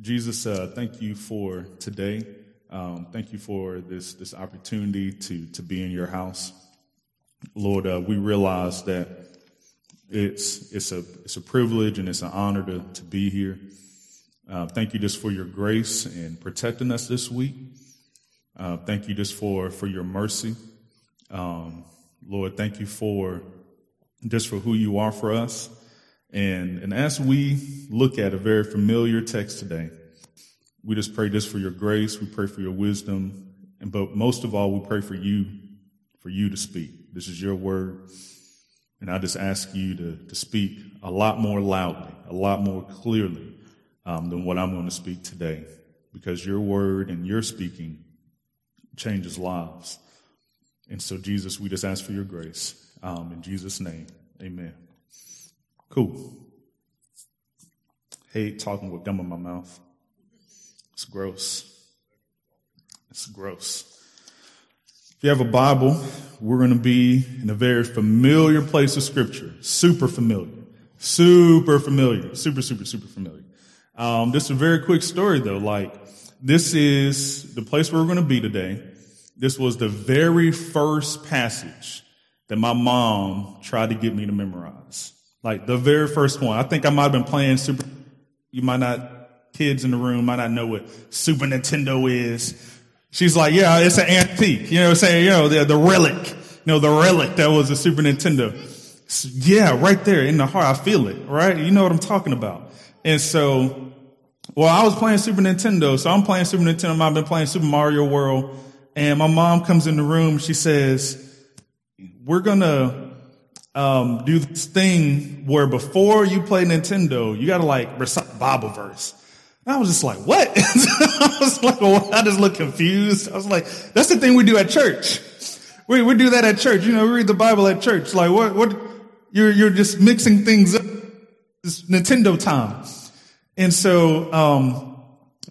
Jesus, uh, thank you for today. Um, thank you for this this opportunity to to be in your house, Lord. Uh, we realize that it's it's a it's a privilege and it's an honor to to be here. Uh, thank you just for your grace and protecting us this week. Uh, thank you just for for your mercy, um, Lord. Thank you for just for who you are for us. And, and as we look at a very familiar text today, we just pray this for your grace. We pray for your wisdom. And, but most of all, we pray for you, for you to speak. This is your word. And I just ask you to, to speak a lot more loudly, a lot more clearly um, than what I'm going to speak today, because your word and your speaking changes lives. And so, Jesus, we just ask for your grace. Um, in Jesus' name, amen. Cool. Hate talking with gum in my mouth. It's gross. It's gross. If you have a Bible, we're going to be in a very familiar place of Scripture. Super familiar. Super familiar. Super, super, super familiar. Um, just a very quick story though. Like, this is the place where we're going to be today. This was the very first passage that my mom tried to get me to memorize. Like the very first one. I think I might have been playing Super. You might not, kids in the room might not know what Super Nintendo is. She's like, yeah, it's an antique. You know what I'm saying? You know, the, the relic. You know, the relic that was a Super Nintendo. So, yeah, right there in the heart. I feel it, right? You know what I'm talking about. And so, well, I was playing Super Nintendo. So I'm playing Super Nintendo. I've been playing Super Mario World. And my mom comes in the room. She says, we're going to um, do this thing where before you play Nintendo, you got to like recite Bible verse. And I was just like, what? I was like, well, I just look confused. I was like, that's the thing we do at church. We, we do that at church. You know, we read the Bible at church. Like what, what, you're, you're just mixing things up. It's Nintendo time. And so, um,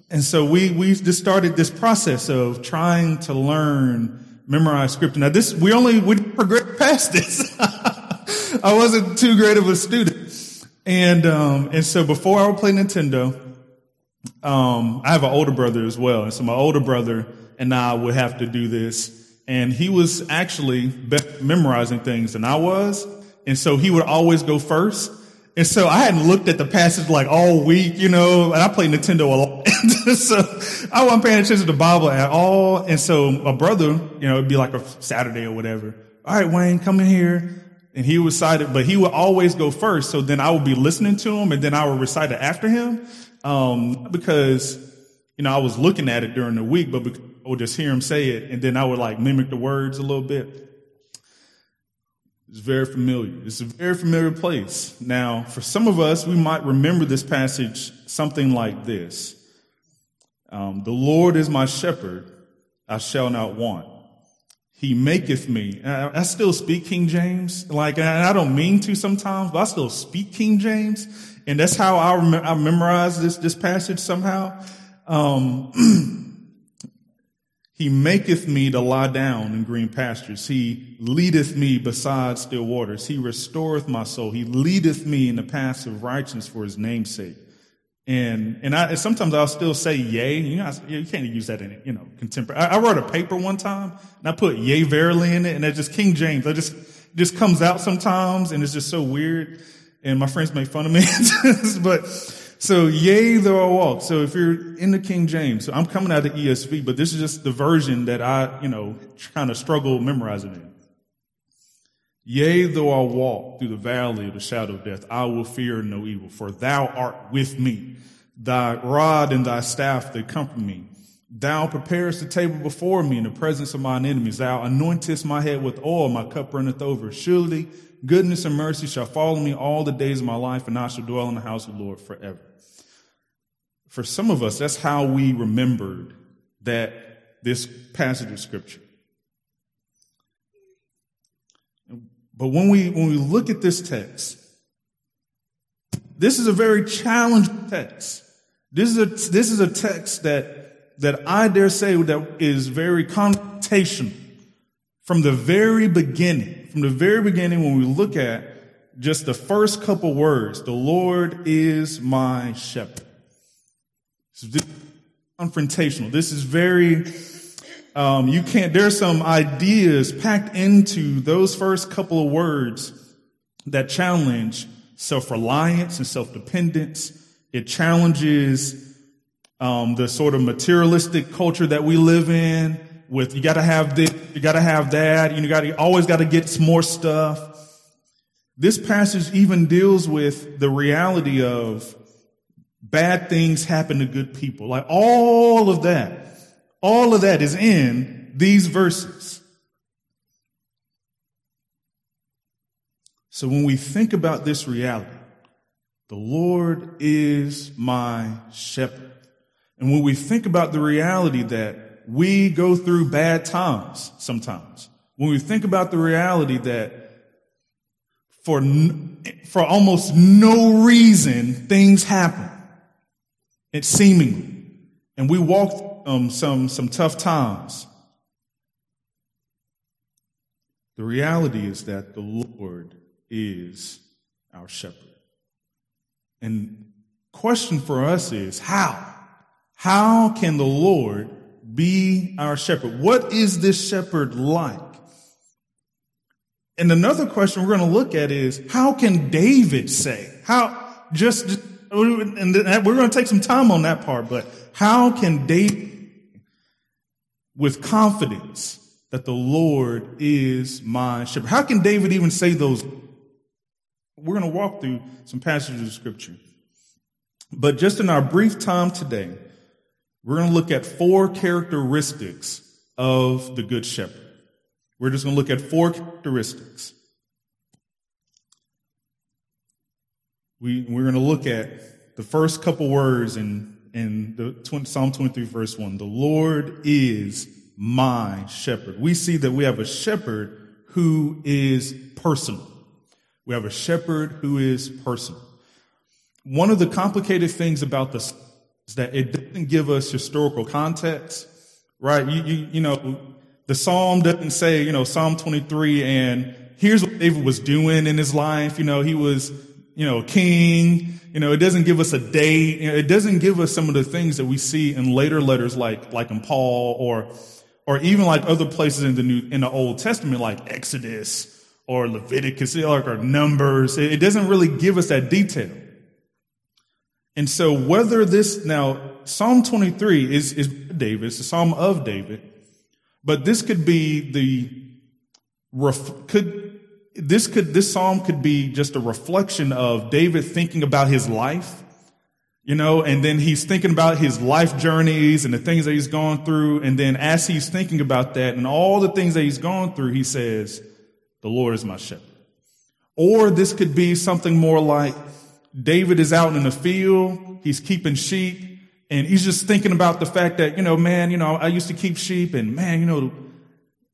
and so we, we just started this process of trying to learn, memorize scripture. Now this, we only, we progressed past this. I wasn't too great of a student. And, um, and so before I would play Nintendo, um, I have an older brother as well. And so my older brother and I would have to do this. And he was actually memorizing things than I was. And so he would always go first. And so I hadn't looked at the passage like all week, you know, and I played Nintendo a lot. so I wasn't paying attention to the Bible at all. And so my brother, you know, it'd be like a Saturday or whatever. All right, Wayne, come in here and he would recite it, but he would always go first. So then I would be listening to him and then I would recite it after him. Um, because, you know, I was looking at it during the week, but I would just hear him say it and then I would like mimic the words a little bit. It's very familiar. It's a very familiar place. Now, for some of us, we might remember this passage something like this. Um, the Lord is my shepherd. I shall not want. He maketh me. I, still speak King James. Like, I don't mean to sometimes, but I still speak King James. And that's how I, rem- I memorize this, this passage somehow. Um, he maketh me to lie down in green pastures. He leadeth me beside still waters. He restoreth my soul. He leadeth me in the paths of righteousness for his name's sake. And, and I, sometimes I'll still say yay. You know, you can't use that in, you know, contemporary. I, I, wrote a paper one time and I put yay verily in it and it's just King James. I just, just comes out sometimes and it's just so weird. And my friends make fun of me. but so yay though I walk. So if you're in the King James, so I'm coming out of ESV, but this is just the version that I, you know, kind of struggle memorizing it. Yea, though I walk through the valley of the shadow of death, I will fear no evil, for thou art with me. Thy rod and thy staff, they comfort me. Thou preparest the table before me in the presence of mine enemies. Thou anointest my head with oil, my cup runneth over. Surely goodness and mercy shall follow me all the days of my life, and I shall dwell in the house of the Lord forever. For some of us, that's how we remembered that this passage of scripture. But when we, when we look at this text, this is a very challenging text. This is a, this is a text that, that I dare say that is very confrontational from the very beginning. From the very beginning, when we look at just the first couple words, the Lord is my shepherd. This confrontational. This is very, um, you can't, there's some ideas packed into those first couple of words that challenge self-reliance and self-dependence. It challenges um, the sort of materialistic culture that we live in with you got to have this, you got to have that, you got to always got to get some more stuff. This passage even deals with the reality of bad things happen to good people. Like all of that, all of that is in these verses. So when we think about this reality, the Lord is my shepherd. And when we think about the reality that we go through bad times sometimes, when we think about the reality that for, for almost no reason, things happen. It seemingly. And we walk um, some, some tough times. The reality is that the Lord is our shepherd. And question for us is how? How can the Lord be our shepherd? What is this shepherd like? And another question we're going to look at is how can David say, how just, and we're going to take some time on that part, but how can David with confidence that the Lord is my shepherd? How can David even say those? We're going to walk through some passages of scripture. But just in our brief time today, we're going to look at four characteristics of the good shepherd. We're just going to look at four characteristics. We, we're going to look at the first couple words in, in the Psalm 23, verse 1. The Lord is my shepherd. We see that we have a shepherd who is personal. We have a shepherd who is personal. One of the complicated things about this is that it doesn't give us historical context, right? You, you, you know, the psalm doesn't say, you know, Psalm 23 and here's what David was doing in his life. You know, he was, you know, king. You know, it doesn't give us a date. You know, it doesn't give us some of the things that we see in later letters like, like in Paul or, or even like other places in the new, in the Old Testament, like Exodus or Leviticus or, Numbers. It, doesn't really give us that detail. And so whether this now, Psalm 23 is, is David, it's a Psalm of David. But this could be the could this could this psalm could be just a reflection of David thinking about his life, you know, and then he's thinking about his life journeys and the things that he's gone through, and then as he's thinking about that and all the things that he's gone through, he says, "The Lord is my shepherd." Or this could be something more like David is out in the field, he's keeping sheep, and he's just thinking about the fact that, you know, man, you know, I used to keep sheep and man, you know,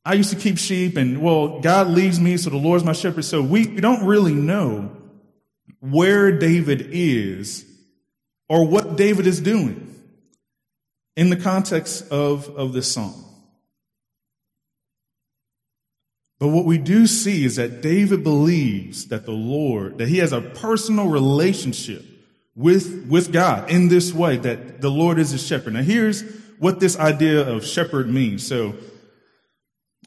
I used to keep sheep and well, God leaves me, so the Lord's my shepherd. So we, we don't really know where David is or what David is doing in the context of, of this song. But what we do see is that David believes that the Lord, that he has a personal relationship with, with God in this way, that the Lord is a shepherd. Now here's what this idea of shepherd means. So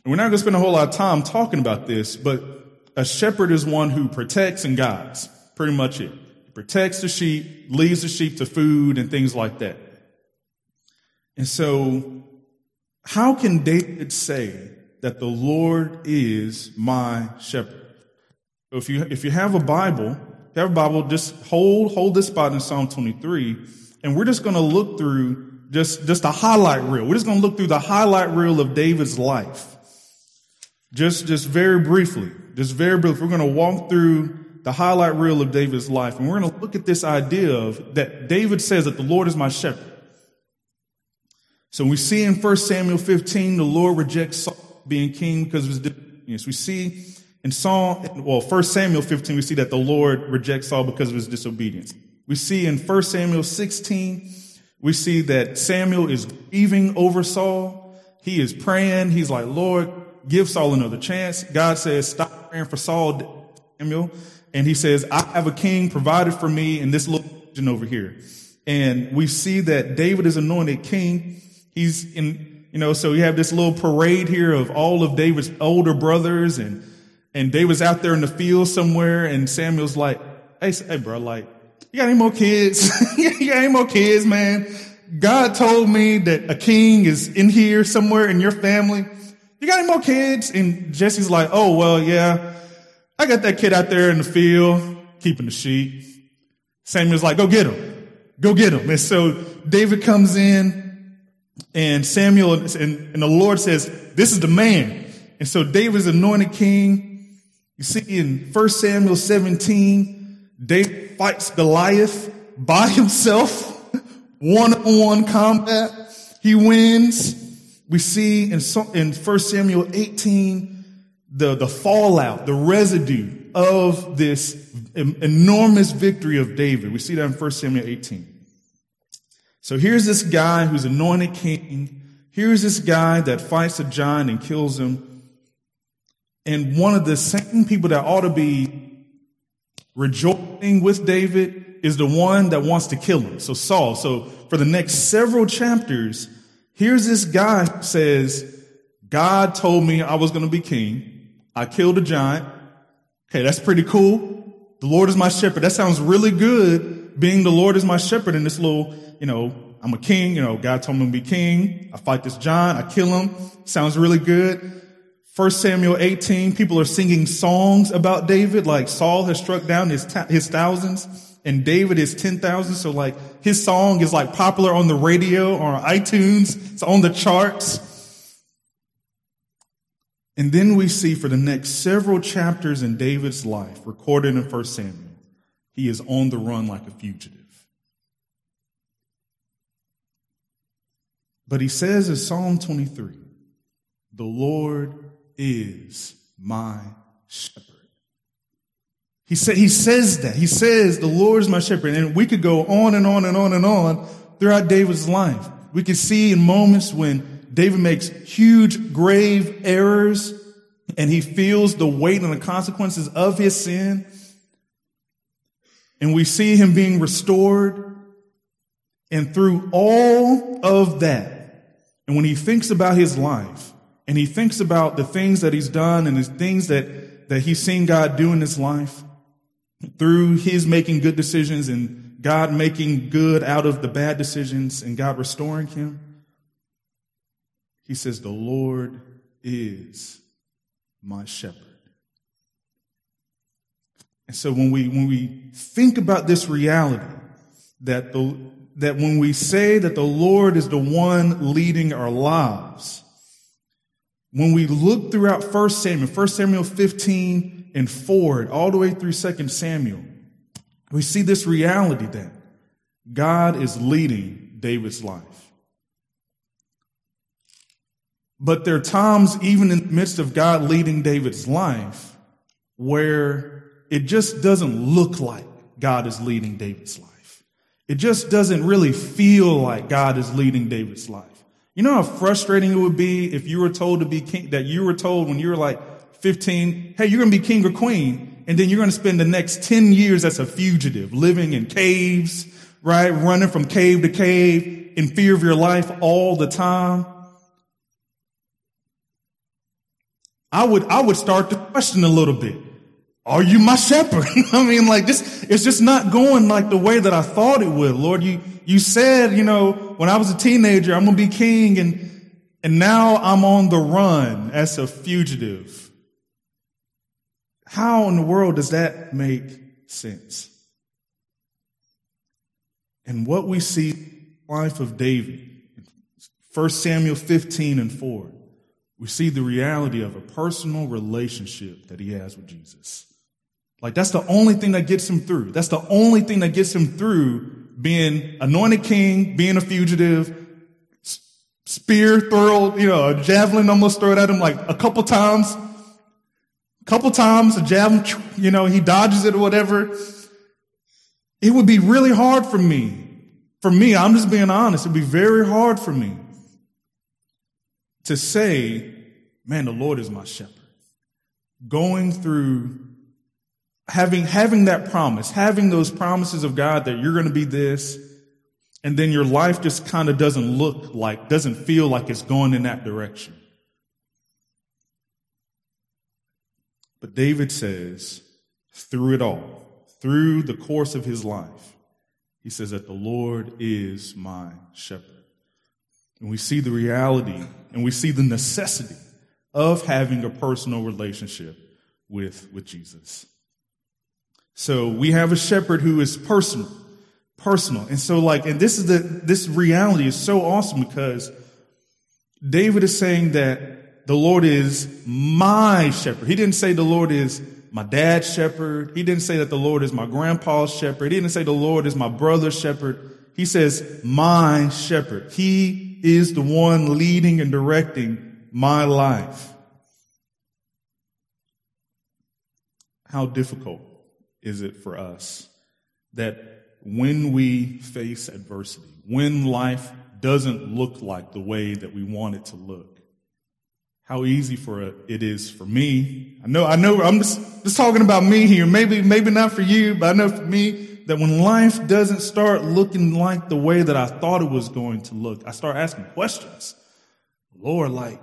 we're not going to spend a whole lot of time talking about this, but a shepherd is one who protects and guides. Pretty much it. He protects the sheep, leads the sheep to food and things like that. And so how can David say that the Lord is my shepherd? If you, if you have a Bible, have a Bible, just hold, hold this spot in Psalm 23, and we're just going to look through just, just a highlight reel. We're just going to look through the highlight reel of David's life. Just, just very briefly, just very briefly. We're going to walk through the highlight reel of David's life, and we're going to look at this idea of that David says that the Lord is my shepherd. So we see in 1 Samuel 15, the Lord rejects Saul being king because of his disobedience. We see in Psalm, well, 1 Samuel 15, we see that the Lord rejects Saul because of his disobedience. We see in 1 Samuel 16, we see that Samuel is grieving over Saul. He is praying. He's like, Lord, give Saul another chance. God says, stop praying for Saul, Samuel. And he says, I have a king provided for me in this little region over here. And we see that David is anointed king. He's in, you know, so you have this little parade here of all of David's older brothers and, and David's out there in the field somewhere and Samuel's like, Hey, hey, bro, like, you got any more kids? you got any more kids, man? God told me that a king is in here somewhere in your family. You got any more kids? And Jesse's like, oh, well, yeah, I got that kid out there in the field keeping the sheep. Samuel's like, go get him. Go get him. And so David comes in and Samuel and, and the Lord says, this is the man. And so David's anointed king. You see in 1 Samuel 17, David fights Goliath by himself, one on one combat. He wins. We see in, in 1 Samuel 18, the, the fallout, the residue of this enormous victory of David. We see that in 1 Samuel 18. So here's this guy who's anointed king. Here's this guy that fights a giant and kills him. And one of the same people that ought to be rejoicing with David is the one that wants to kill him. So Saul. So for the next several chapters, here's this guy says, God told me I was going to be king. I killed a giant. Okay, that's pretty cool. The Lord is my shepherd. That sounds really good, being the Lord is my shepherd in this little, you know, I'm a king, you know, God told me to be king. I fight this giant, I kill him. Sounds really good. First Samuel 18, people are singing songs about David, like Saul has struck down his, his thousands and David is 10,000. So like his song is like popular on the radio or on iTunes. It's on the charts. And then we see for the next several chapters in David's life, recorded in 1 Samuel, he is on the run like a fugitive. But he says in Psalm 23, the Lord is my shepherd. He, sa- he says that. He says, the Lord is my shepherd. And we could go on and on and on and on throughout David's life. We could see in moments when David makes huge, grave errors and he feels the weight and the consequences of his sin. And we see him being restored. And through all of that, and when he thinks about his life and he thinks about the things that he's done and the things that, that he's seen God do in his life through his making good decisions and God making good out of the bad decisions and God restoring him, he says, The Lord is my shepherd. And so when we, when we think about this reality, that the, that when we say that the Lord is the one leading our lives, when we look throughout 1 Samuel, 1 Samuel 15 and forward, all the way through 2 Samuel, we see this reality that God is leading David's life. But there are times, even in the midst of God leading David's life, where it just doesn't look like God is leading David's life. It just doesn't really feel like God is leading David's life. You know how frustrating it would be if you were told to be king, that you were told when you were like 15, hey, you're going to be king or queen. And then you're going to spend the next 10 years as a fugitive, living in caves, right? Running from cave to cave in fear of your life all the time. I would, I would start to question a little bit. Are you my shepherd? I mean, like this, it's just not going like the way that I thought it would. Lord, you, you said, you know, when I was a teenager, I'm going to be king and, and now I'm on the run as a fugitive. How in the world does that make sense? And what we see life of David, 1 Samuel 15 and 4, we see the reality of a personal relationship that he has with Jesus. Like that's the only thing that gets him through. That's the only thing that gets him through being anointed king, being a fugitive, spear thrown, you know, a javelin almost thrown at him like a couple times. Couple times, a javelin, you know, he dodges it or whatever. It would be really hard for me. For me, I'm just being honest. It'd be very hard for me to say, man, the Lord is my shepherd. Going through having, having that promise, having those promises of God that you're going to be this, And then your life just kind of doesn't look like, doesn't feel like it's going in that direction. But David says, through it all, through the course of his life, he says that the Lord is my shepherd. And we see the reality and we see the necessity of having a personal relationship with, with Jesus. So we have a shepherd who is personal, personal. And so like, and this is the, this reality is so awesome because David is saying that the Lord is my shepherd. He didn't say the Lord is my dad's shepherd. He didn't say that the Lord is my grandpa's shepherd. He didn't say the Lord is my brother's shepherd. He says my shepherd. He is the one leading and directing my life. How difficult is it for us that when we face adversity, when life doesn't look like the way that we want it to look, how easy for it is for me. I know, I know, I'm just, just talking about me here. Maybe, maybe not for you, but I know for me that when life doesn't start looking like the way that I thought it was going to look, I start asking questions. Lord, like,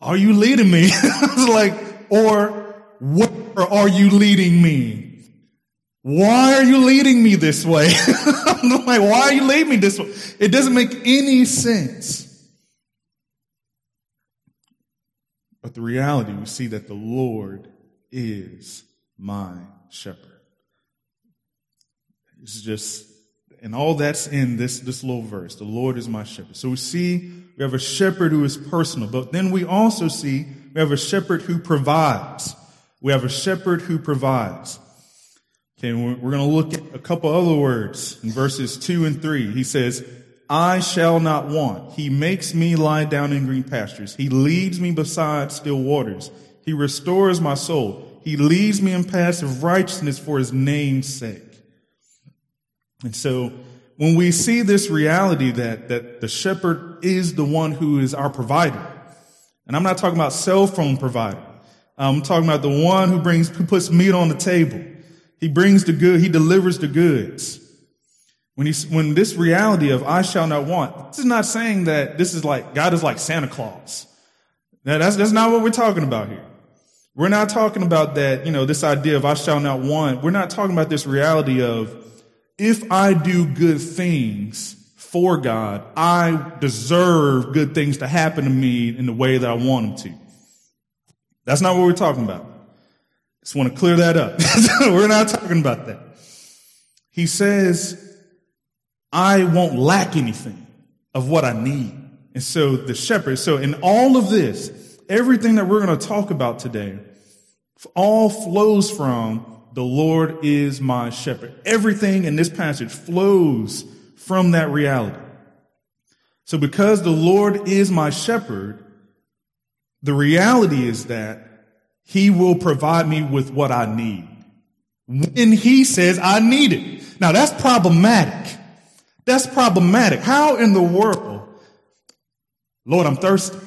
are you leading me? like, or where are you leading me? Why are you leading me this way? I'm like, why are you leading me this way? It doesn't make any sense. But the reality, we see that the Lord is my shepherd. It's just, and all that's in this, this little verse. The Lord is my shepherd. So we see we have a shepherd who is personal, but then we also see we have a shepherd who provides. We have a shepherd who provides. Okay, we're going to look at a couple other words in verses two and three. He says, I shall not want. He makes me lie down in green pastures. He leads me beside still waters. He restores my soul. He leads me in paths of righteousness for his name's sake. And so when we see this reality that, that the shepherd is the one who is our provider, and I'm not talking about cell phone provider. I'm talking about the one who brings, who puts meat on the table. He brings the good, he delivers the goods. When he, when this reality of I shall not want, this is not saying that this is like, God is like Santa Claus. Now that's, that's not what we're talking about here. We're not talking about that, you know, this idea of I shall not want. We're not talking about this reality of if I do good things for God, I deserve good things to happen to me in the way that I want them to. That's not what we're talking about. Just want to clear that up. we're not talking about that. He says, I won't lack anything of what I need. And so the shepherd, so in all of this, everything that we're going to talk about today, all flows from the Lord is my shepherd. Everything in this passage flows from that reality. So because the Lord is my shepherd, the reality is that he will provide me with what I need. When he says I need it. Now that's problematic that's problematic. How in the world, Lord, I'm thirsty.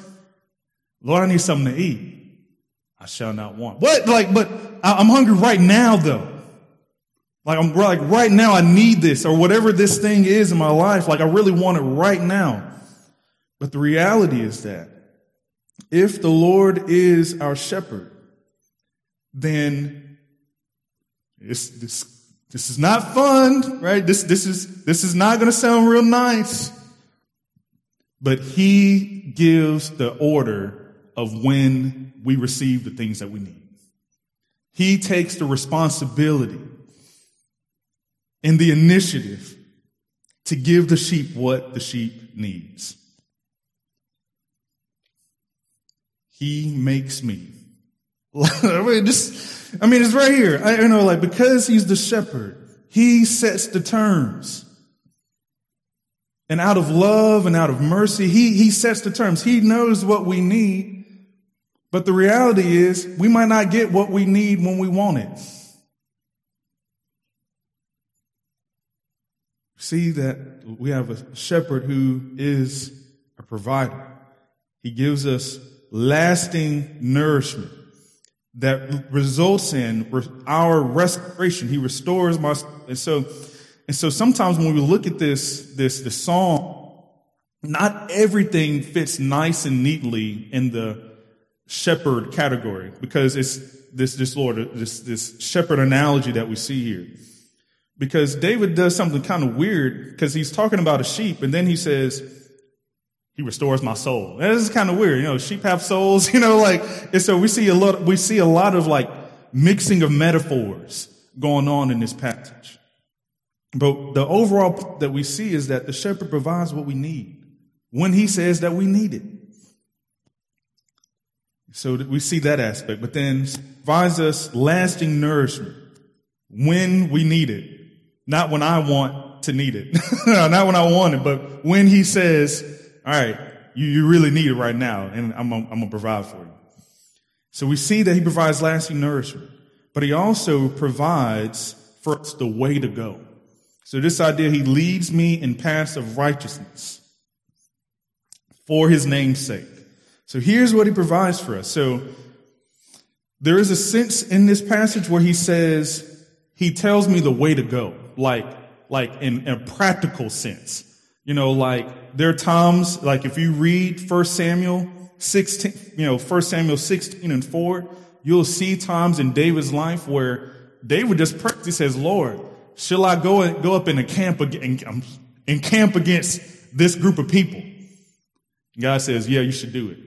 Lord, I need something to eat. I shall not want. What? Like, but I'm hungry right now though. Like I'm like right now I need this or whatever this thing is in my life. Like I really want it right now. But the reality is that if the Lord is our shepherd, then it's this this is not fun, right? This, this is, this is not going to sound real nice. But he gives the order of when we receive the things that we need. He takes the responsibility and the initiative to give the sheep what the sheep needs. He makes me. I mean, it's right here. I, you know, like, because he's the shepherd, he sets the terms. And out of love and out of mercy, he, he sets the terms. He knows what we need. But the reality is we might not get what we need when we want it. See that we have a shepherd who is a provider. He gives us lasting nourishment that results in our restoration. He restores my, and so, And so sometimes when we look at this, this, this song, not everything fits nice and neatly in the shepherd category because it's this, this Lord, this, this shepherd analogy that we see here. Because David does something kind of weird because he's talking about a sheep and then he says, he restores my soul. And this is kind of weird. You know, sheep have souls, you know, like, and so we see a lot, we see a lot of like mixing of metaphors going on in this passage. But the overall that we see is that the shepherd provides what we need when he says that we need it. So we see that aspect, but then provides us lasting nourishment when we need it, not when I want to need it, not when I want it, but when he says, all right, you, you really need it right now, and I'm, going to provide for you. So we see that he provides lasting nourishment, but he also provides for us the way to go. So this idea, he leads me in paths of righteousness for his name's sake. So here's what he provides for us. So there is a sense in this passage where he says, he tells me the way to go, like, like in, in a practical sense. You know, like there are times, like if you read First Samuel 16, you know, First Samuel 16 and 4, you'll see times in David's life where David just prays. He says, Lord, shall I go and go up in a camp and, and um, camp against this group of people? God says, yeah, you should do it.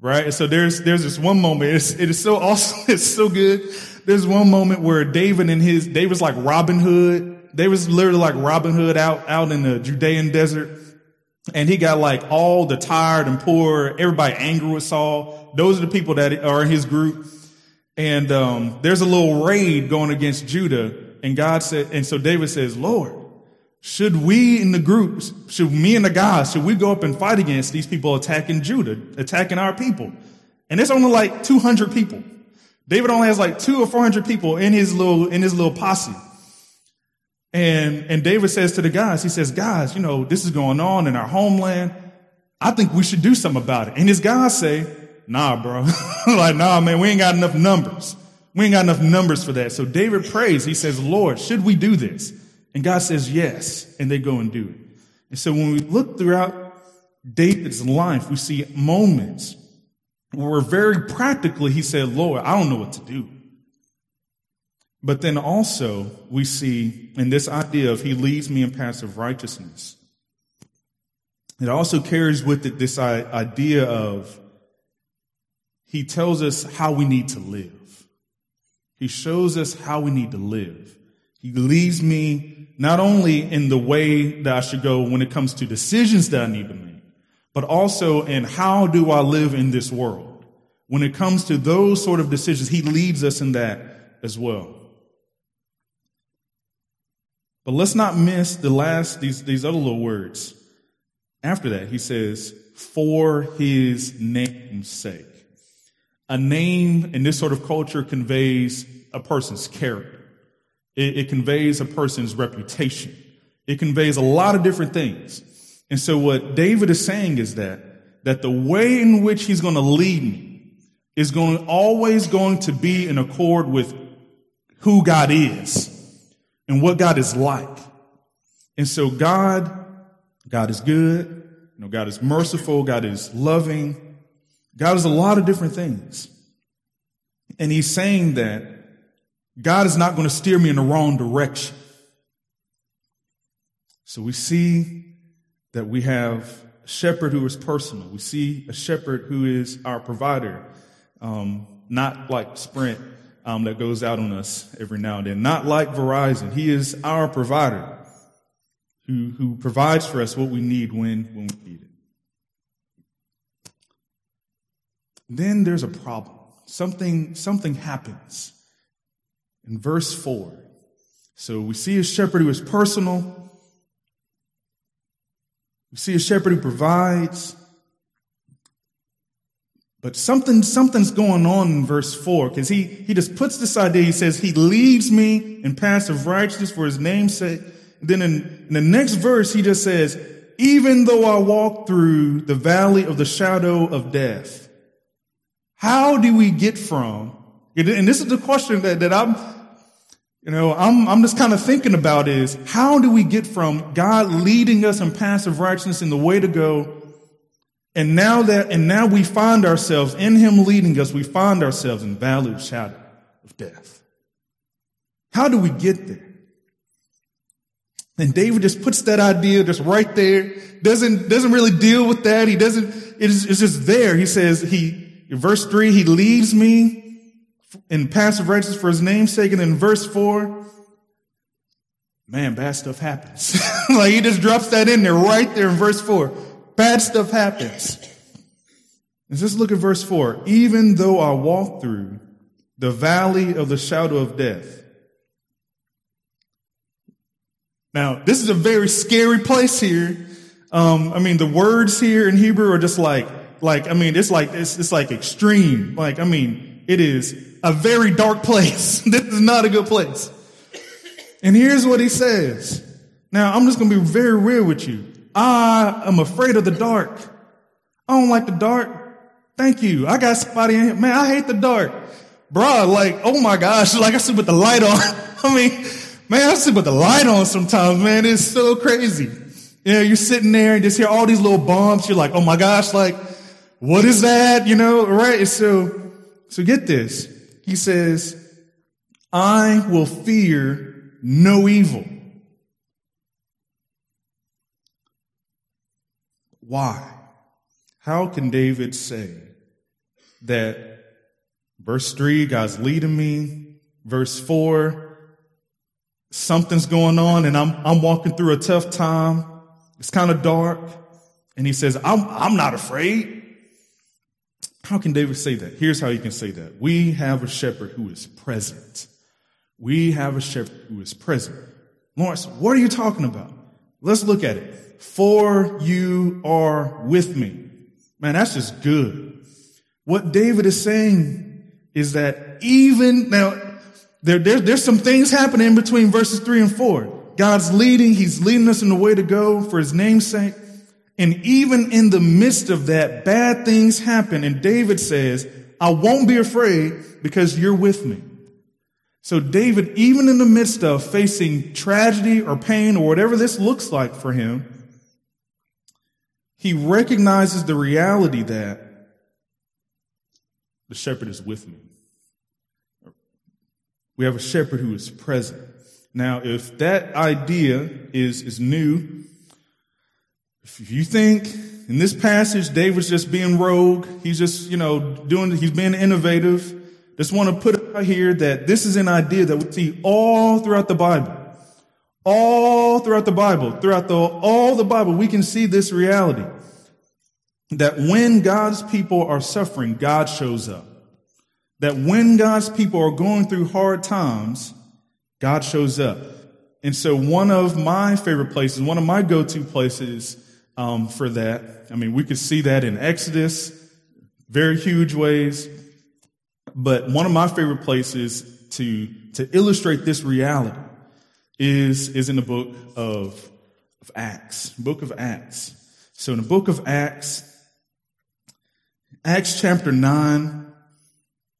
Right? so there's, there's this one moment. It's, it is so awesome. It's so good. There's one moment where David and his, David's like Robin Hood. They was literally like Robin Hood out, out in the Judean desert. And he got like all the tired and poor, everybody angry with Saul. Those are the people that are in his group. And, um, there's a little raid going against Judah. And God said, and so David says, Lord, should we in the groups, should me and the guys, should we go up and fight against these people attacking Judah, attacking our people? And it's only like 200 people. David only has like two or 400 people in his little, in his little posse. And, and David says to the guys, he says, guys, you know, this is going on in our homeland. I think we should do something about it. And his guys say, nah, bro. like, nah, man, we ain't got enough numbers. We ain't got enough numbers for that. So David prays. He says, Lord, should we do this? And God says, yes. And they go and do it. And so when we look throughout David's life, we see moments where very practically he said, Lord, I don't know what to do. But then also we see in this idea of he leads me in paths of righteousness. It also carries with it this idea of he tells us how we need to live. He shows us how we need to live. He leads me not only in the way that I should go when it comes to decisions that I need to make, but also in how do I live in this world. When it comes to those sort of decisions, he leads us in that as well. But let's not miss the last, these, these other little words. After that, he says, for his name's sake. A name in this sort of culture conveys a person's character. It, it conveys a person's reputation. It conveys a lot of different things. And so what David is saying is that, that the way in which he's going to lead me is going always going to be in accord with who God is and what God is like. And so God, God is good. You know, God is merciful. God is loving. God is a lot of different things. And he's saying that God is not going to steer me in the wrong direction. So we see that we have a shepherd who is personal. We see a shepherd who is our provider, um, not like Sprint um, that goes out on us every now and then, not like Verizon. He is our provider who, who provides for us what we need when, when we need it. Then there's a problem. Something, something happens in verse 4. So we see a shepherd who is personal. We see a shepherd who provides. But something, something's going on in verse 4 because he, he just puts this idea. He says, He leads me in paths of righteousness for His name's sake. Then in, in the next verse, he just says, Even though I walk through the valley of the shadow of death. How do we get from, and this is the question that, that I'm, you know, I'm, I'm just kind of thinking about is how do we get from God leading us in paths of righteousness in the way to go and now that, and now we find ourselves in him leading us, we find ourselves in valley of shadow of death. How do we get there? And David just puts that idea just right there. Doesn't, doesn't really deal with that. He doesn't, it's, it's just there. He says, he, verse three, he leaves me in passive righteousness for his name's sake. And in verse four, man, bad stuff happens. like he just drops that in there right there in verse four. Bad stuff happens. And just look at verse four. Even though I walk through the valley of the shadow of death, Now, this is a very scary place here. Um, I mean, the words here in Hebrew are just like, like, I mean, it's like, it's, it's like extreme. Like, I mean, it is a very dark place. this is not a good place. And here's what he says. Now, I'm just going to be very real with you. I am afraid of the dark. I don't like the dark. Thank you. I got somebody in here. Man, I hate the dark. Bruh, like, oh my gosh, like I sleep with the light on. I mean, Man, I sit with the light on sometimes, man. It's so crazy. You know, you're sitting there and just hear all these little bumps. You're like, oh my gosh, like, what is that? You know, right? So, so get this. He says, I will fear no evil. Why? How can David say that verse three, God's leading me, verse four, something's going on and I'm, I'm walking through a tough time. It's kind of dark. And he says, I'm, I'm not afraid. How can David say that? Here's how he can say that. We have a shepherd who is present. We have a shepherd who is present. Lawrence, what are you talking about? Let's look at it. For you are with me. Man, that's just good. What David is saying is that even now, there, there, there's some things happening between verses three and four. God's leading. He's leading us in the way to go for his name's sake. And even in the midst of that, bad things happen. And David says, I won't be afraid because you're with me. So David, even in the midst of facing tragedy or pain or whatever this looks like for him, he recognizes the reality that the shepherd is with me. We have a shepherd who is present. Now, if that idea is, is new, if you think in this passage David's just being rogue, he's just, you know, doing, he's being innovative, just want to put out here that this is an idea that we see all throughout the Bible. All throughout the Bible, throughout the, all the Bible, we can see this reality. That when God's people are suffering, God shows up that when God's people are going through hard times, God shows up. And so one of my favorite places, one of my go-to places um, for that, I mean, we could see that in Exodus, very huge ways. But one of my favorite places to, to illustrate this reality is, is in the book of, of Acts, book of Acts. So in the book of Acts, Acts chapter 9,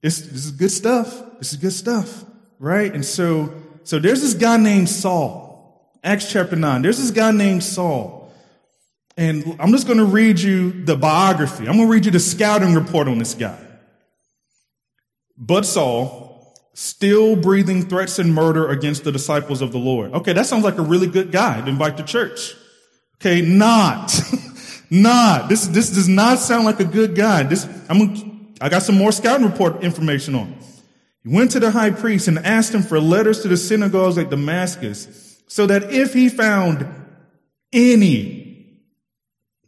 it's, this is good stuff. This is good stuff, right? And so, so there's this guy named Saul. Acts chapter 9. There's this guy named Saul. And I'm just going to read you the biography. I'm going to read you the scouting report on this guy. But Saul, still breathing threats and murder against the disciples of the Lord. Okay, that sounds like a really good guy to invite to church. Okay, not. not. This, this does not sound like a good guy. This, I'm I got some more scouting report information on He went to the high priest and asked him for letters to the synagogues at Damascus so that if he found any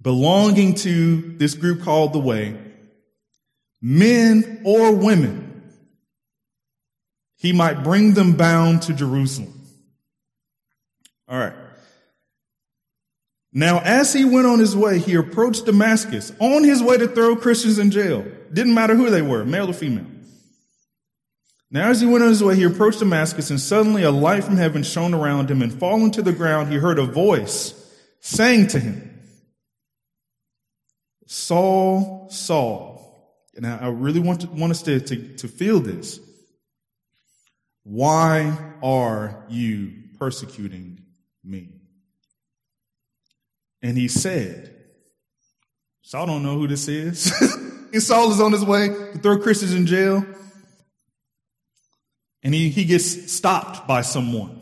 belonging to this group called the Way, men or women, he might bring them bound to Jerusalem. All right. Now, as he went on his way, he approached Damascus on his way to throw Christians in jail. Didn't matter who they were, male or female. Now, as he went on his way, he approached Damascus, and suddenly a light from heaven shone around him, and falling to the ground, he heard a voice saying to him, Saul, Saul. And I really want, to, want us to, to, to feel this. Why are you persecuting me? And he said, Saul don't know who this is. and Saul is on his way to throw Christians in jail. And he, he gets stopped by someone.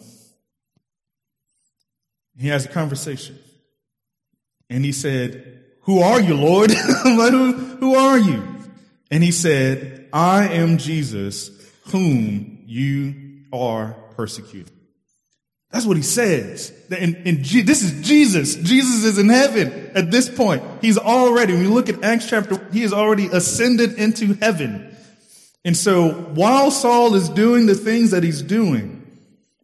He has a conversation. And he said, Who are you, Lord? who, who are you? And he said, I am Jesus whom you are persecuted. That's what he says. And, and G, this is Jesus. Jesus is in heaven at this point. He's already, when you look at Acts chapter, he has already ascended into heaven. And so while Saul is doing the things that he's doing,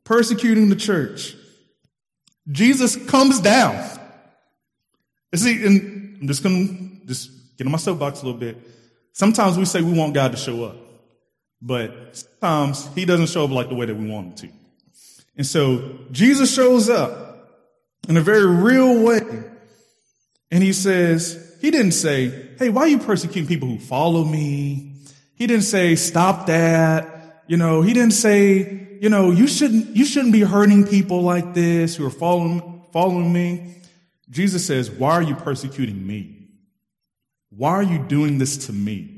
persecuting the church, Jesus comes down. You see, and I'm just gonna just get on my soapbox a little bit. Sometimes we say we want God to show up, but sometimes he doesn't show up like the way that we want him to. And so Jesus shows up in a very real way. And he says, he didn't say, Hey, why are you persecuting people who follow me? He didn't say, stop that. You know, he didn't say, you know, you shouldn't, you shouldn't be hurting people like this who are following, following me. Jesus says, why are you persecuting me? Why are you doing this to me?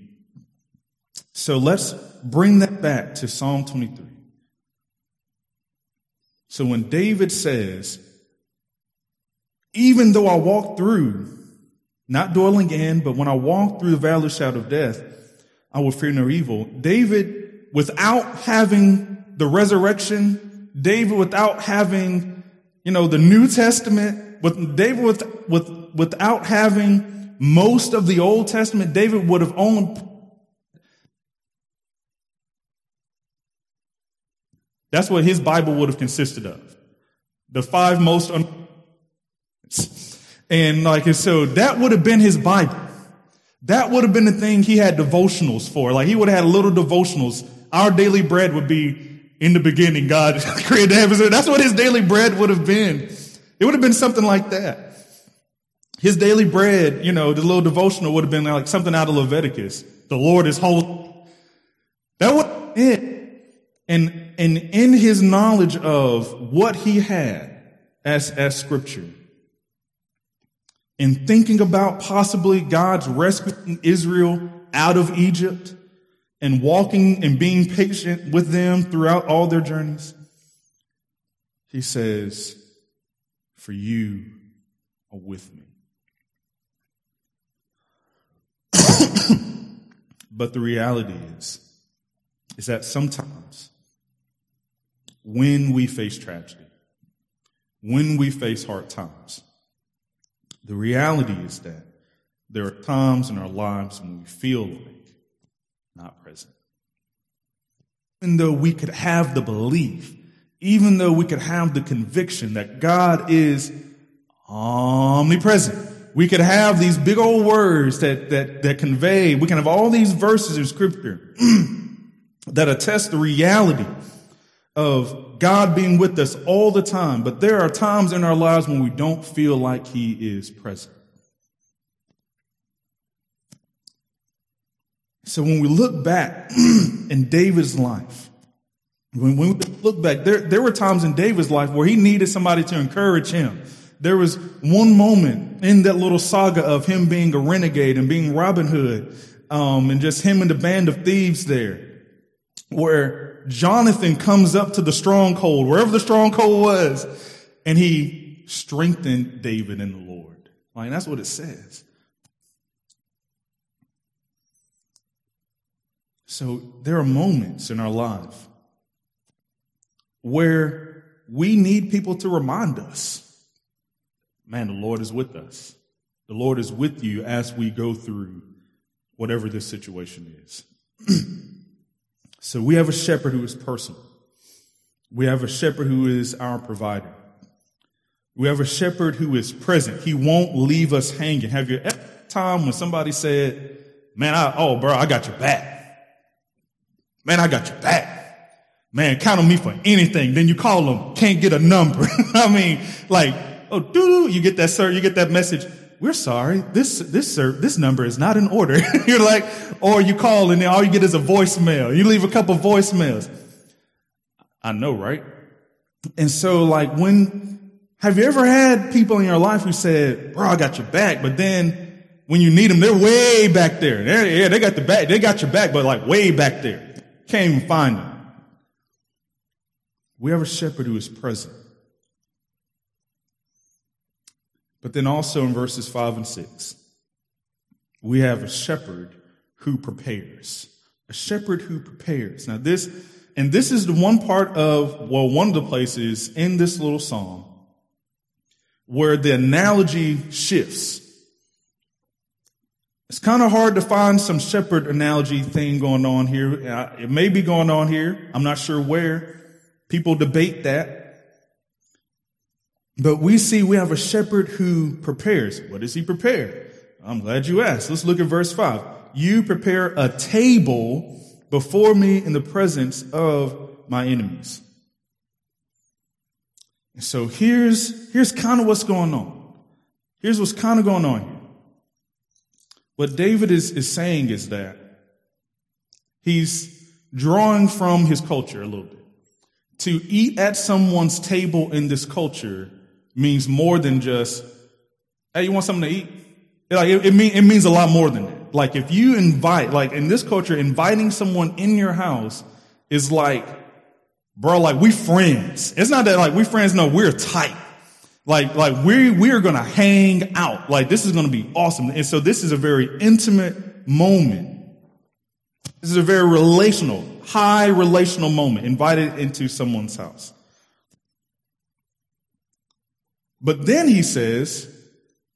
So let's bring that back to Psalm 23. So when David says, even though I walk through, not dwelling in, but when I walk through the valley of shadow of death, I will fear no evil. David, without having the resurrection, David without having, you know, the New Testament, with David with, with, without having most of the Old Testament, David would have only That's what his Bible would have consisted of. The five most un- and like and so that would have been his Bible. That would have been the thing he had devotionals for. Like he would have had little devotionals. Our daily bread would be in the beginning, God created the heavens. That's what his daily bread would have been. It would have been something like that. His daily bread, you know, the little devotional would have been like something out of Leviticus. The Lord is holy. That would it. And and in his knowledge of what he had as, as scripture, in thinking about possibly God's rescuing Israel out of Egypt and walking and being patient with them throughout all their journeys, he says, For you are with me. but the reality is, is that sometimes when we face tragedy, when we face hard times. The reality is that there are times in our lives when we feel like not present. Even though we could have the belief, even though we could have the conviction that God is omnipresent, we could have these big old words that, that, that convey, we can have all these verses in scripture that attest the reality of God being with us all the time, but there are times in our lives when we don't feel like He is present. So when we look back in David's life, when we look back, there, there were times in David's life where he needed somebody to encourage him. There was one moment in that little saga of him being a renegade and being Robin Hood, um, and just him and the band of thieves there, where Jonathan comes up to the stronghold, wherever the stronghold was, and he strengthened David in the Lord. Like that's what it says. So there are moments in our life where we need people to remind us, man, the Lord is with us. The Lord is with you as we go through whatever this situation is. So we have a shepherd who is personal. We have a shepherd who is our provider. We have a shepherd who is present. He won't leave us hanging. Have you ever time when somebody said, man, I, oh, bro, I got your back. Man, I got your back. Man, count on me for anything. Then you call them, can't get a number. I mean, like, oh, doo you get that, sir, you get that message we're sorry. This, this, sir, this number is not in order. You're like, or you call and then all you get is a voicemail. You leave a couple voicemails. I know, right? And so like when, have you ever had people in your life who said, bro, I got your back, but then when you need them, they're way back there. They're, yeah, they got the back, they got your back, but like way back there. Can't even find them. We have a shepherd who is present. But then also in verses five and six, we have a shepherd who prepares. A shepherd who prepares. Now this, and this is the one part of, well, one of the places in this little psalm where the analogy shifts. It's kind of hard to find some shepherd analogy thing going on here. Uh, it may be going on here. I'm not sure where. People debate that. But we see we have a shepherd who prepares. What does he prepare? I'm glad you asked. Let's look at verse five. You prepare a table before me in the presence of my enemies. And so here's, here's kind of what's going on. Here's what's kind of going on here. What David is, is saying is that he's drawing from his culture a little bit. To eat at someone's table in this culture means more than just, hey, you want something to eat? Like, it, it, mean, it means a lot more than that. Like, if you invite, like in this culture, inviting someone in your house is like, bro, like we friends. It's not that like we friends, no, we're tight. Like, like we, we are going to hang out. Like, this is going to be awesome. And so this is a very intimate moment. This is a very relational, high relational moment, invited into someone's house. But then he says,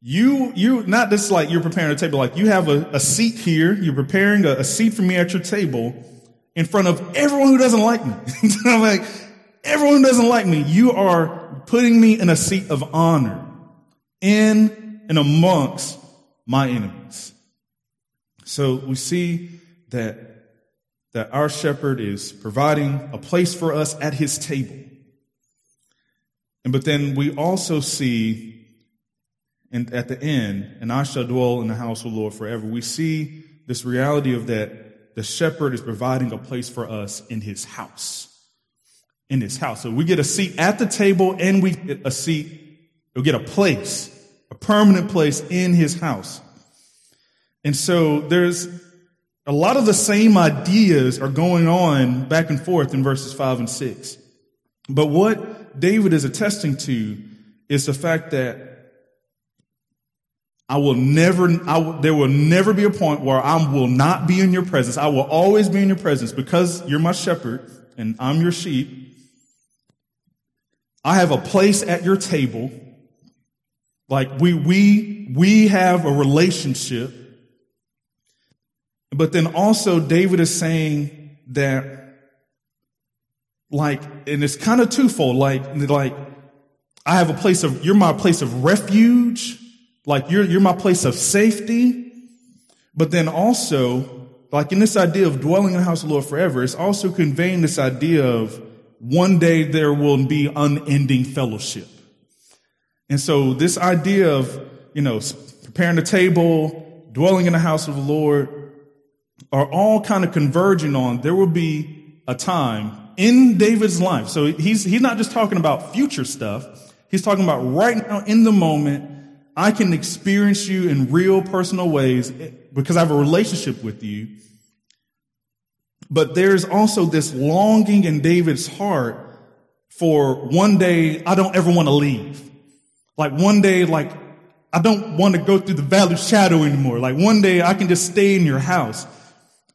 you, you, not just like you're preparing a table, like you have a, a seat here, you're preparing a, a, seat for me at your table in front of everyone who doesn't like me. I'm like, everyone who doesn't like me, you are putting me in a seat of honor in and amongst my enemies. So we see that, that our shepherd is providing a place for us at his table. And but then we also see and at the end, and I shall dwell in the house of the Lord forever. We see this reality of that the shepherd is providing a place for us in his house. In his house. So we get a seat at the table and we get a seat, we'll get a place, a permanent place in his house. And so there's a lot of the same ideas are going on back and forth in verses five and six. But what David is attesting to is the fact that I will never, I will, there will never be a point where I will not be in your presence. I will always be in your presence because you're my shepherd and I'm your sheep. I have a place at your table. Like we, we, we have a relationship. But then also David is saying that like, and it's kind of twofold. Like, like, I have a place of, you're my place of refuge. Like, you're, you're my place of safety. But then also, like in this idea of dwelling in the house of the Lord forever, it's also conveying this idea of one day there will be unending fellowship. And so this idea of, you know, preparing the table, dwelling in the house of the Lord are all kind of converging on there will be a time in David's life. So he's, he's not just talking about future stuff. He's talking about right now in the moment. I can experience you in real personal ways because I have a relationship with you. But there's also this longing in David's heart for one day I don't ever want to leave. Like one day, like I don't want to go through the valley of shadow anymore. Like one day I can just stay in your house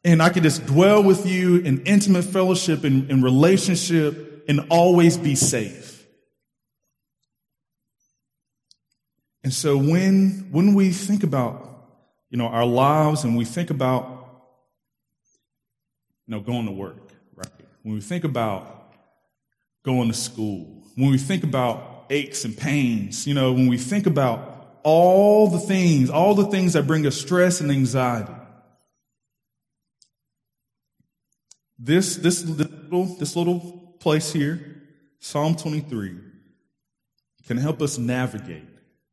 and I can just dwell with you in intimate fellowship and, and relationship and always be safe. And so when, when we think about, you know, our lives and we think about, you know, going to work, right? When we think about going to school, when we think about aches and pains, you know, when we think about all the things, all the things that bring us stress and anxiety, This, this, little, this little place here, Psalm 23, can help us navigate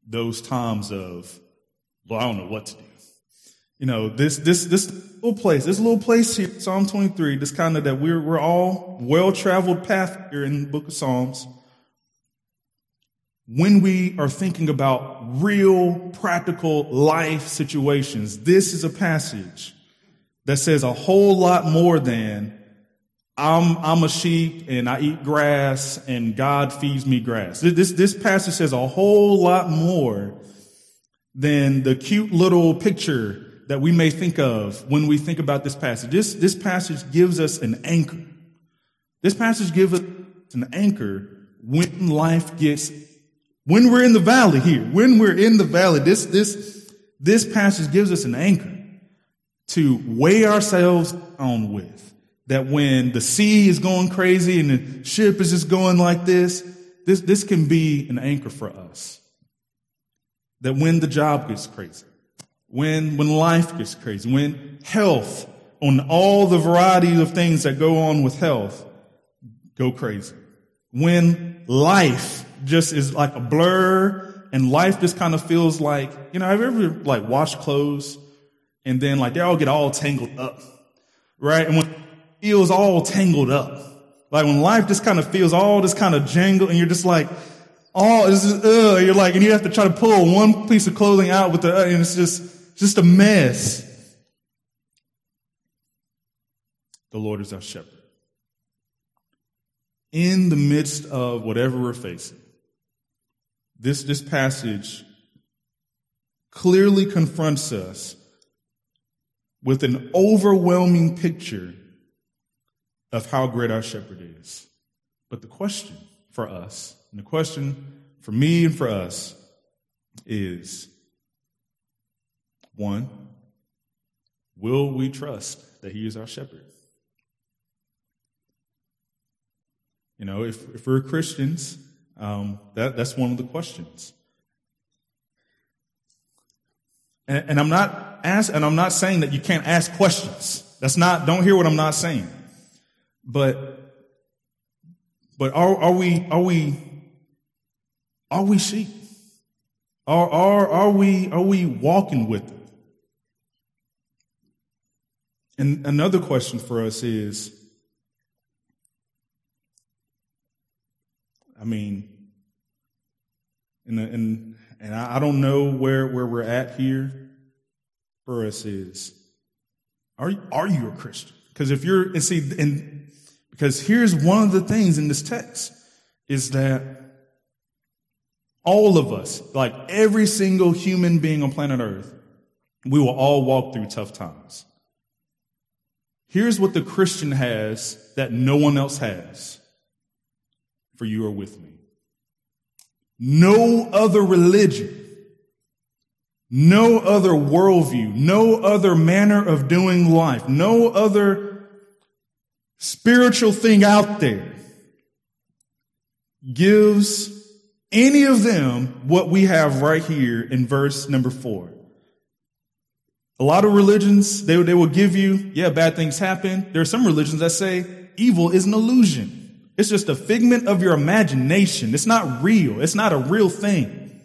those times of, well, I don't know what to do. You know, this, this, this little place, this little place here, Psalm 23, this kind of that we're, we're all well traveled path here in the book of Psalms. When we are thinking about real practical life situations, this is a passage that says a whole lot more than I'm, I'm a sheep and I eat grass and God feeds me grass. This, this passage says a whole lot more than the cute little picture that we may think of when we think about this passage. This, this passage gives us an anchor. This passage gives us an anchor when life gets, when we're in the valley here, when we're in the valley, this, this, this passage gives us an anchor to weigh ourselves on with. That when the sea is going crazy and the ship is just going like this, this, this can be an anchor for us. That when the job gets crazy, when, when life gets crazy, when health, on all the variety of things that go on with health, go crazy. When life just is like a blur and life just kind of feels like, you know, have you ever like washed clothes and then like they all get all tangled up, right? And when feels all tangled up, like when life just kind of feels all this kind of jangle and you're just like, oh, this is, uh, you're like, and you have to try to pull one piece of clothing out with the, uh, and it's just, just a mess. The Lord is our shepherd. In the midst of whatever we're facing, this, this passage clearly confronts us with an overwhelming picture of how great our shepherd is. But the question for us, and the question for me and for us, is one, will we trust that He is our shepherd? You know, if, if we're Christians, um, that, that's one of the questions. And, and I'm not ask, and I'm not saying that you can't ask questions. That's not, don't hear what I'm not saying. But, but are, are we, are we, are we sheep? Are, are, are we, are we walking with it? and another question for us is I mean, and, and, and I don't know where, where we're at here for us is are, are you a Christian? Because if you're, and see, and because here's one of the things in this text is that all of us, like every single human being on planet Earth, we will all walk through tough times. Here's what the Christian has that no one else has. For you are with me. No other religion, no other worldview, no other manner of doing life, no other spiritual thing out there gives any of them what we have right here in verse number four. A lot of religions, they, they will give you, yeah, bad things happen. There are some religions that say evil is an illusion. It's just a figment of your imagination. It's not real. It's not a real thing.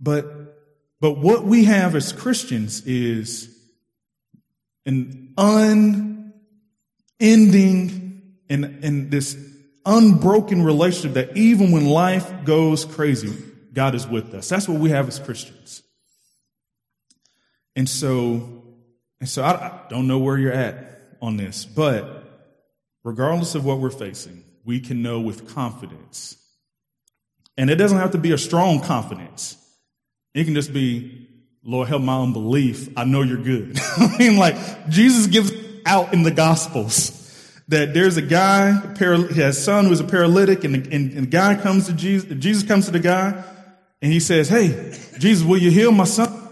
But, but what we have as Christians is an unending and, and this unbroken relationship that even when life goes crazy, God is with us. That's what we have as Christians. And so, and so I, I don't know where you're at on this, but regardless of what we're facing, we can know with confidence. And it doesn't have to be a strong confidence. It can just be, Lord, help my unbelief. I know you're good. I mean, like, Jesus gives out in the Gospels that there's a guy, his son who's a paralytic, and the, and, and guy comes to Jesus, Jesus comes to the guy, and he says, Hey, Jesus, will you heal my son?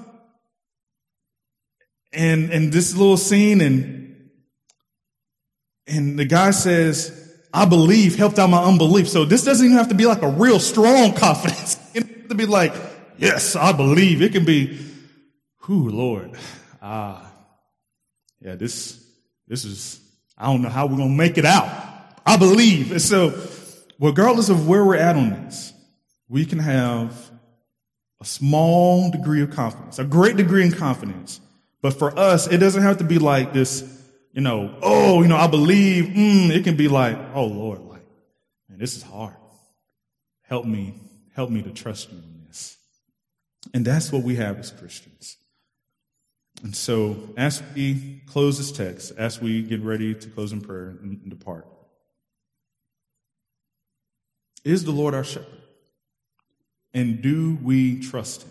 and and this little scene and and the guy says i believe helped out my unbelief so this doesn't even have to be like a real strong confidence it has to be like yes i believe it can be who lord ah yeah this this is i don't know how we're gonna make it out i believe and so regardless of where we're at on this we can have a small degree of confidence, a great degree of confidence. But for us, it doesn't have to be like this, you know, oh, you know, I believe. Mm, it can be like, oh Lord, like, man, this is hard. Help me, help me to trust you in this. And that's what we have as Christians. And so, as we close this text, as we get ready to close in prayer and depart, is the Lord our shepherd? And do we trust him?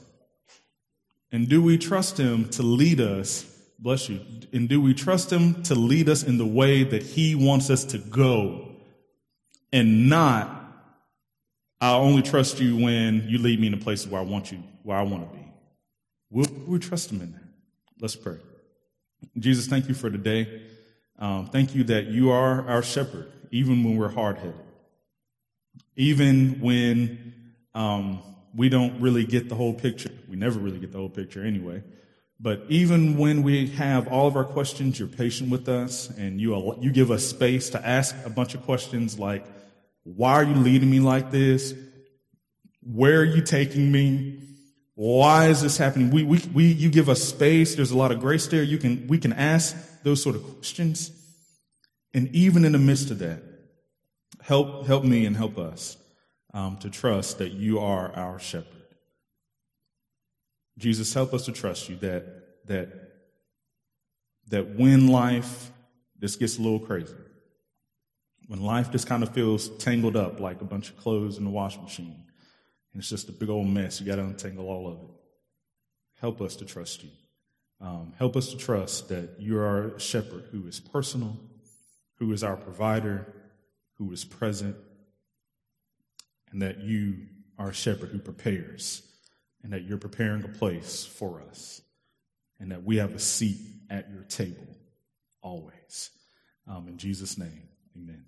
And do we trust him to lead us? Bless you. And do we trust him to lead us in the way that he wants us to go and not, I only trust you when you lead me in the places where I want you, where I want to be. Will we trust him in that? Let's pray. Jesus, thank you for today. Um, thank you that you are our shepherd, even when we're hard headed, even when um, we don't really get the whole picture. We never really get the whole picture anyway. But even when we have all of our questions, you're patient with us and you, you give us space to ask a bunch of questions like, why are you leading me like this? Where are you taking me? Why is this happening? We, we, we, you give us space. There's a lot of grace there. You can, we can ask those sort of questions. And even in the midst of that, help, help me and help us um, to trust that you are our shepherd. Jesus, help us to trust you that, that, that when life just gets a little crazy, when life just kind of feels tangled up like a bunch of clothes in the washing machine, and it's just a big old mess, you got to untangle all of it. Help us to trust you. Um, help us to trust that you are a shepherd who is personal, who is our provider, who is present, and that you are a shepherd who prepares, and that you're preparing a place for us, and that we have a seat at your table always. Um, in Jesus' name, amen.